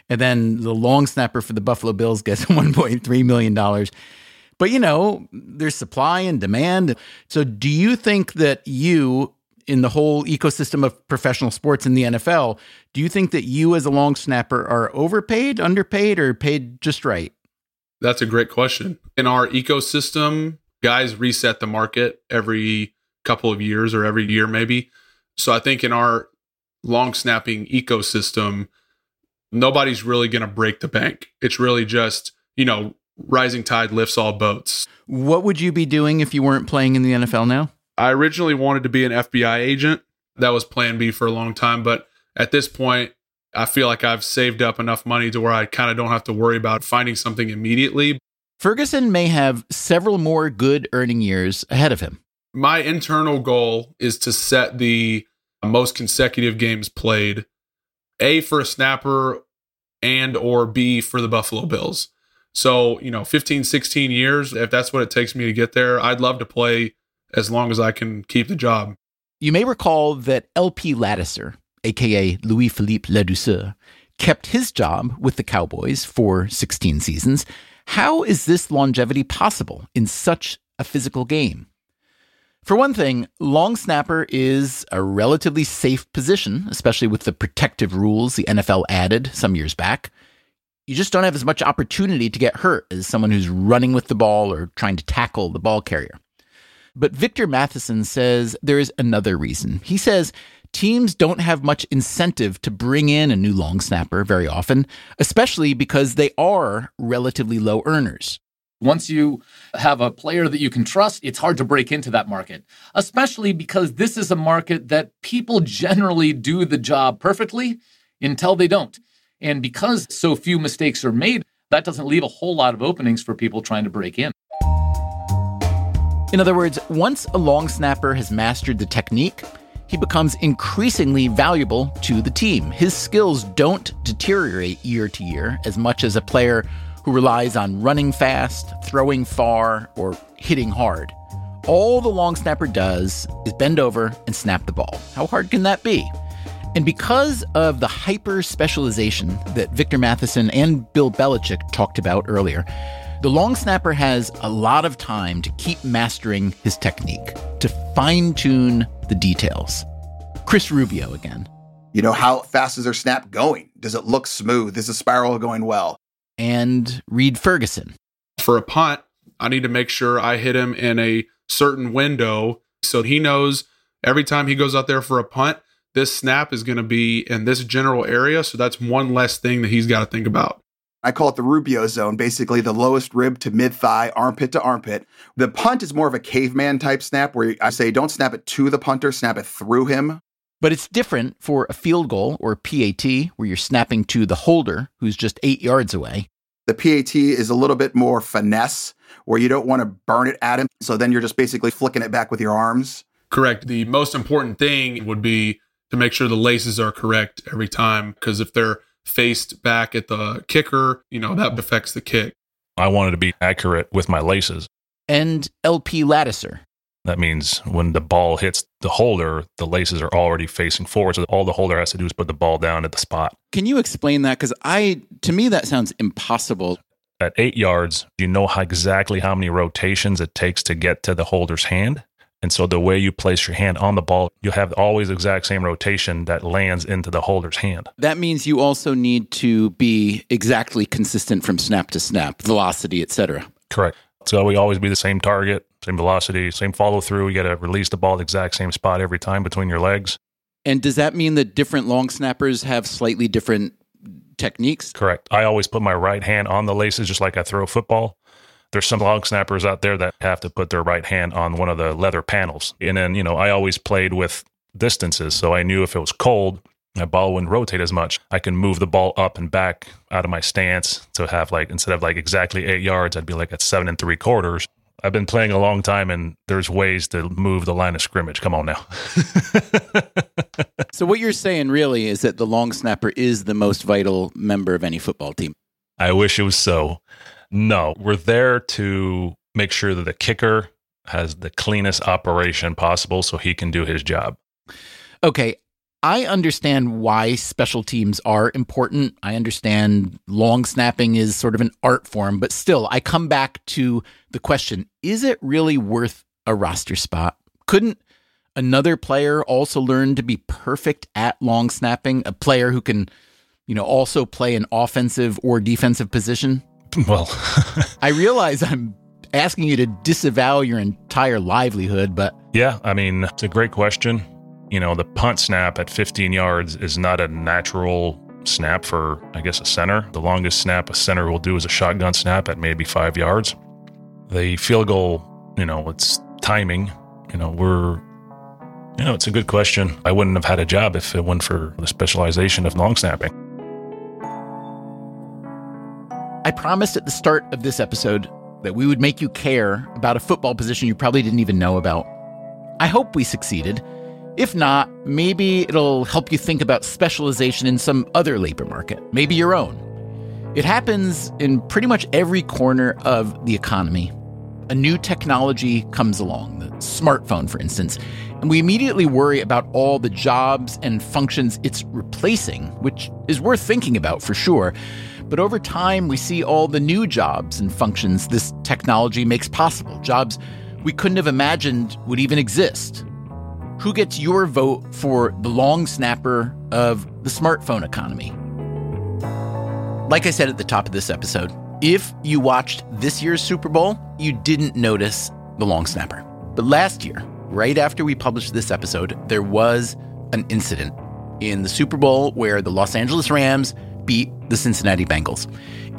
and then the long snapper for the Buffalo Bills gets <laughs> one point three million dollars. But you know, there's supply and demand. So, do you think that you in the whole ecosystem of professional sports in the NFL, do you think that you as a long snapper are overpaid, underpaid, or paid just right? That's a great question. In our ecosystem, guys reset the market every couple of years or every year, maybe. So I think in our long snapping ecosystem, nobody's really going to break the bank. It's really just, you know, rising tide lifts all boats. What would you be doing if you weren't playing in the NFL now? I originally wanted to be an FBI agent. That was plan B for a long time. But at this point, I feel like I've saved up enough money to where I kind of don't have to worry about finding something immediately. Ferguson may have several more good earning years ahead of him. My internal goal is to set the most consecutive games played, A for a snapper and or B for the Buffalo Bills. So, you know, 15, 16 years, if that's what it takes me to get there, I'd love to play as long as I can keep the job. You may recall that LP Ladouceur, aka Louis Philippe Ladouceur, kept his job with the Cowboys for 16 seasons. How is this longevity possible in such a physical game? For one thing, long snapper is a relatively safe position, especially with the protective rules the NFL added some years back. You just don't have as much opportunity to get hurt as someone who's running with the ball or trying to tackle the ball carrier. But Victor Matheson says there is another reason. He says teams don't have much incentive to bring in a new long snapper very often, especially because they are relatively low earners. Once you have a player that you can trust, it's hard to break into that market, especially because this is a market that people generally do the job perfectly until they don't. And because so few mistakes are made, that doesn't leave a whole lot of openings for people trying to break in. In other words, once a long snapper has mastered the technique, he becomes increasingly valuable to the team. His skills don't deteriorate year to year as much as a player who relies on running fast, throwing far, or hitting hard. All the long snapper does is bend over and snap the ball. How hard can that be? And because of the hyper specialization that Victor Matheson and Bill Belichick talked about earlier, the long snapper has a lot of time to keep mastering his technique, to fine tune the details. Chris Rubio again. You know, how fast is their snap going? Does it look smooth? Is the spiral going well? And Reid Ferguson. For a punt, I need to make sure I hit him in a certain window so he knows every time he goes out there for a punt, this snap is going to be in this general area. So that's one less thing that he's got to think about. I call it the Rubio zone, basically the lowest rib to mid thigh, armpit to armpit. The punt is more of a caveman type snap where I say don't snap it to the punter, snap it through him. But it's different for a field goal or PAT where you're snapping to the holder who's just eight yards away. The PAT is a little bit more finesse where you don't want to burn it at him. So then you're just basically flicking it back with your arms. Correct. The most important thing would be to make sure the laces are correct every time because if they're faced back at the kicker, you know, that affects the kick. I wanted to be accurate with my laces. And LP Ladouceur. That means when the ball hits the holder, the laces are already facing forward. So all the holder has to do is put the ball down at the spot. Can you explain that? Because I, to me, that sounds impossible. At eight yards, you know how exactly how many rotations it takes to get to the holder's hand. And so the way you place your hand on the ball, you'll have always exact same rotation that lands into the holder's hand. That means you also need to be exactly consistent from snap to snap, velocity, etc. Correct. So we always be the same target, same velocity, same follow through. You got to release the ball the exact same spot every time between your legs. And does that mean that different long snappers have slightly different techniques. Correct. I always put my right hand on the laces just like I throw a football. There's some long snappers out there that have to put their right hand on one of the leather panels. And then, you know, I always played with distances. So I knew if it was cold, my ball wouldn't rotate as much. I can move the ball up and back out of my stance to have like, instead of like exactly eight yards, I'd be like at seven and three quarters. I've been playing a long time and there's ways to move the line of scrimmage. Come on now. <laughs> so, what you're saying really is that the long snapper is the most vital member of any football team. I wish it was so. No, we're there to make sure that the kicker has the cleanest operation possible so he can do his job. Okay. I understand why special teams are important. I understand long snapping is sort of an art form, but still, I come back to the question is it really worth a roster spot? Couldn't another player also learn to be perfect at long snapping? A player who can, you know, also play an offensive or defensive position? Well, <laughs> I realize I'm asking you to disavow your entire livelihood, but. Yeah, I mean, it's a great question. You know, the punt snap at 15 yards is not a natural snap for, I guess, a center. The longest snap a center will do is a shotgun snap at maybe five yards. The field goal, you know, it's timing. You know, we're, you know, it's a good question. I wouldn't have had a job if it went for the specialization of long snapping. I promised at the start of this episode that we would make you care about a football position you probably didn't even know about. I hope we succeeded. If not, maybe it'll help you think about specialization in some other labor market, maybe your own. It happens in pretty much every corner of the economy. A new technology comes along, the smartphone, for instance, and we immediately worry about all the jobs and functions it's replacing, which is worth thinking about for sure. But over time, we see all the new jobs and functions this technology makes possible, jobs we couldn't have imagined would even exist. Who gets your vote for the long snapper of the smartphone economy? Like I said at the top of this episode, if you watched this year's Super Bowl, you didn't notice the long snapper. But last year, right after we published this episode, there was an incident in the Super Bowl where the Los Angeles Rams beat the Cincinnati Bengals.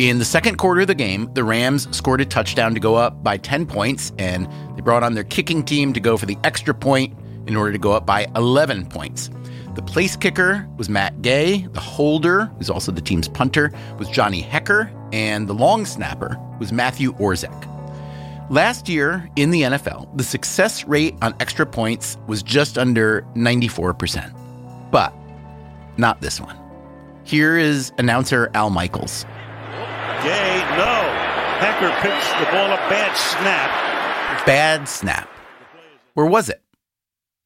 In the second quarter of the game, the Rams scored a touchdown to go up by 10 points, and they brought on their kicking team to go for the extra point in order to go up by 11 points. The place kicker was Matt Gay. The holder, who's also the team's punter, was Johnny Hekker. And the long snapper was Matthew Orzech. Last year in the NFL, the success rate on extra points was just under 94%. But not this one. Here is announcer Al Michaels. Gay, no. Hekker picks the ball up. Bad snap. Bad snap. Where was it?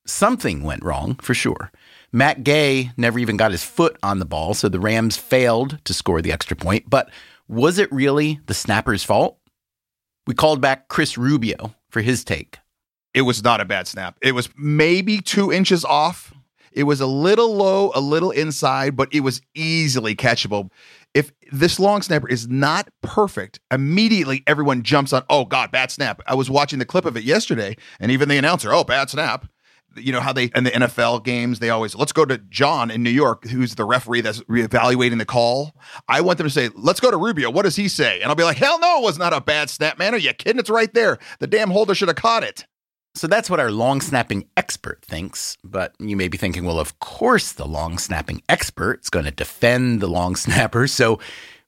Something went wrong, for sure. Matt Gay never even got his foot on the ball, so the Rams failed to score the extra point. But was it really the snapper's fault? We called back Chris Rubio for his take. It was not a bad snap. It was maybe two inches off it was a little low, a little inside, but it was easily catchable. If this long snapper is not perfect, immediately everyone jumps on, oh God, bad snap. I was watching the clip of it yesterday, and even the announcer, oh, bad snap. You know how they in the NFL games they always let's go to John in New York, who's the referee that's reevaluating the call. I want them to say, let's go to Rubio. What does he say? And I'll be like, hell no, it was not a bad snap, man. Are you kidding? It's right there. The damn holder should have caught it. So that's what our long snapping expert thinks. But you may be thinking, well, of course, the long snapping expert is going to defend the long snapper. So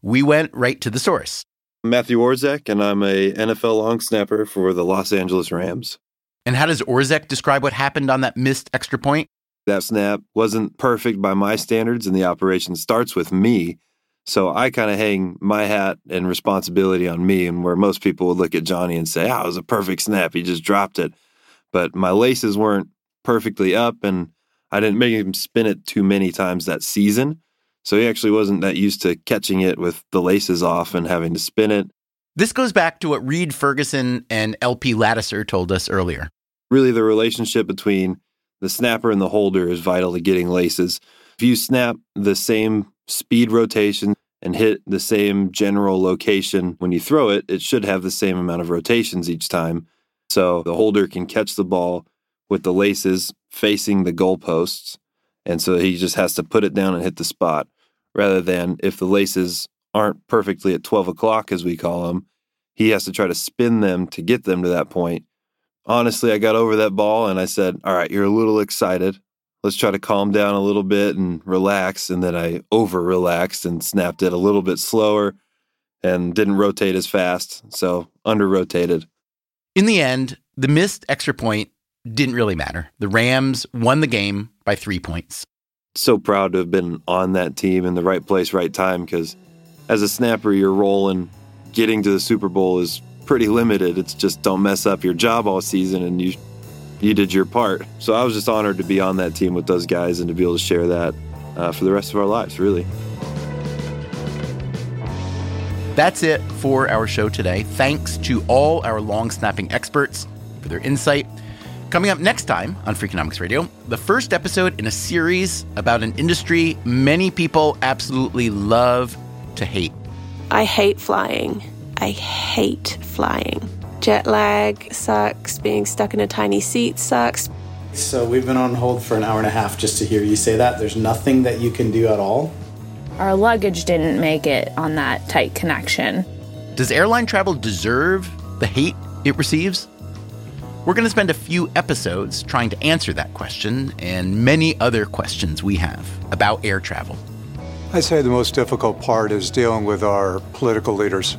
we went right to the source. Matthew Orzech, and I'm a NFL long snapper for the Los Angeles Rams. And how does Orzech describe what happened on that missed extra point? That snap wasn't perfect by my standards, and the operation starts with me. So I kind of hang my hat and responsibility on me, and where most people would look at Johnny and say, "Oh, it was a perfect snap. He just dropped it." But my laces weren't perfectly up and I didn't make him spin it too many times that season. So he actually wasn't that used to catching it with the laces off and having to spin it. This goes back to what Reid Ferguson and LP Ladouceur told us earlier. Really, the relationship between the snapper and the holder is vital to getting laces. If you snap the same speed rotation and hit the same general location when you throw it, it should have the same amount of rotations each time. So the holder can catch the ball with the laces facing the goalposts. And so he just has to put it down and hit the spot. rather than if the laces aren't perfectly at 12 o'clock, as we call them, he has to try to spin them to get them to that point. Honestly, I got over that ball and I said, All right, you're a little excited. Let's try to calm down a little bit and relax. And then I over relaxed and snapped it a little bit slower and didn't rotate as fast. So under rotated. In the end, the missed extra point didn't really matter. The Rams won the game by three points. So proud to have been on that team in the right place, right time, because as a snapper, your role in getting to the Super Bowl is pretty limited. It's just don't mess up your job all season and you you did your part. So I was just honored to be on that team with those guys and to be able to share that uh, for the rest of our lives, really. That's it for our show today. Thanks to all our long snapping experts for their insight. Coming up next time on Freakonomics Radio, the first episode in a series about an industry many people absolutely love to hate. I hate flying. I hate flying. Jet lag sucks. Being stuck in a tiny seat sucks. So we've been on hold for an hour and a half just to hear you say that. There's nothing that you can do at all. Our luggage didn't make it on that tight connection. Does airline travel deserve the hate it receives? We're going to spend a few episodes trying to answer that question and many other questions we have about air travel. I'd say the most difficult part is dealing with our political leaders.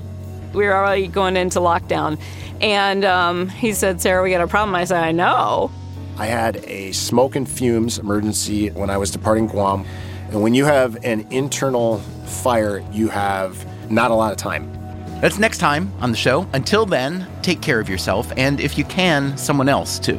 We were already going into lockdown, and um, he said, Sarah, we got a problem. I said, I know. I had a smoke and fumes emergency when I was departing Guam. And when you have an internal fire, you have not a lot of time. That's next time on the show. Until then, take care of yourself, and if you can, someone else too.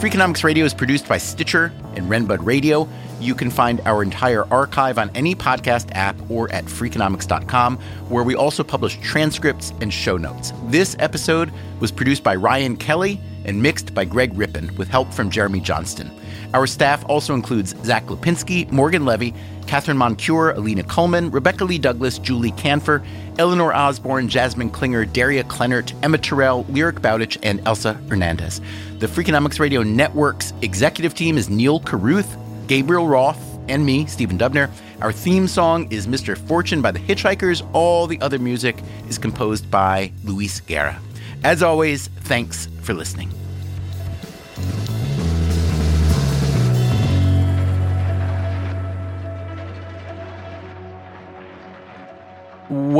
Freakonomics Radio is produced by Stitcher and Renbud Radio. You can find our entire archive on any podcast app or at Freakonomics.com, where we also publish transcripts and show notes. This episode was produced by Ryan Kelly and mixed by Greg Rippin, with help from Jeremy Johnston. Our staff also includes Zack Lapinski, Morgan Levy, Catherine Moncure, Alina Kulman, Rebecca Lee Douglas, Julie Canfer, Eleanor Osborne, Jasmine Klinger, Daria Kleinert, Emma Terrell, Lyric Bowditch, and Elsa Hernandez. The Freakonomics Radio Network's executive team is Neil Carruth, Gabriel Roth, and me, Stephen Dubner. Our theme song is Mr. Fortune by the Hitchhikers. All the other music is composed by Luis Guerra. As always, thanks for listening.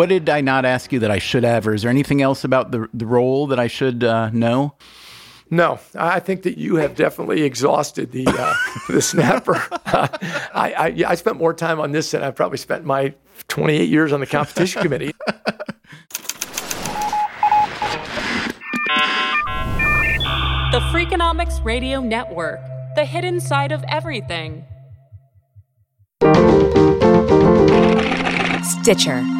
What did I not ask you that I should have, or is there anything else about the the role that I should uh, know? No, I think that you have definitely exhausted the uh, <laughs> the snapper. Uh, <laughs> I, I, I spent more time on this than I've probably spent my 28 years on the competition <laughs> committee. The Freakonomics Radio Network, the hidden side of everything. Stitcher.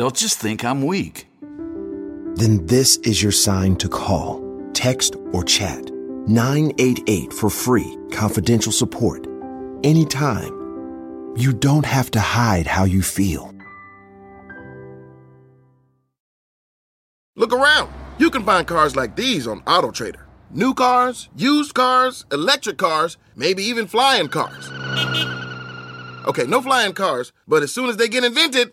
they'll just think I'm weak. then this is your sign to call, text, or chat 988 for free, confidential support. Anytime. You don't have to hide how you feel. Look around. You can find cars like these on AutoTrader. New cars, used cars, electric cars, maybe even flying cars. Okay, no flying cars, but as soon as they get invented,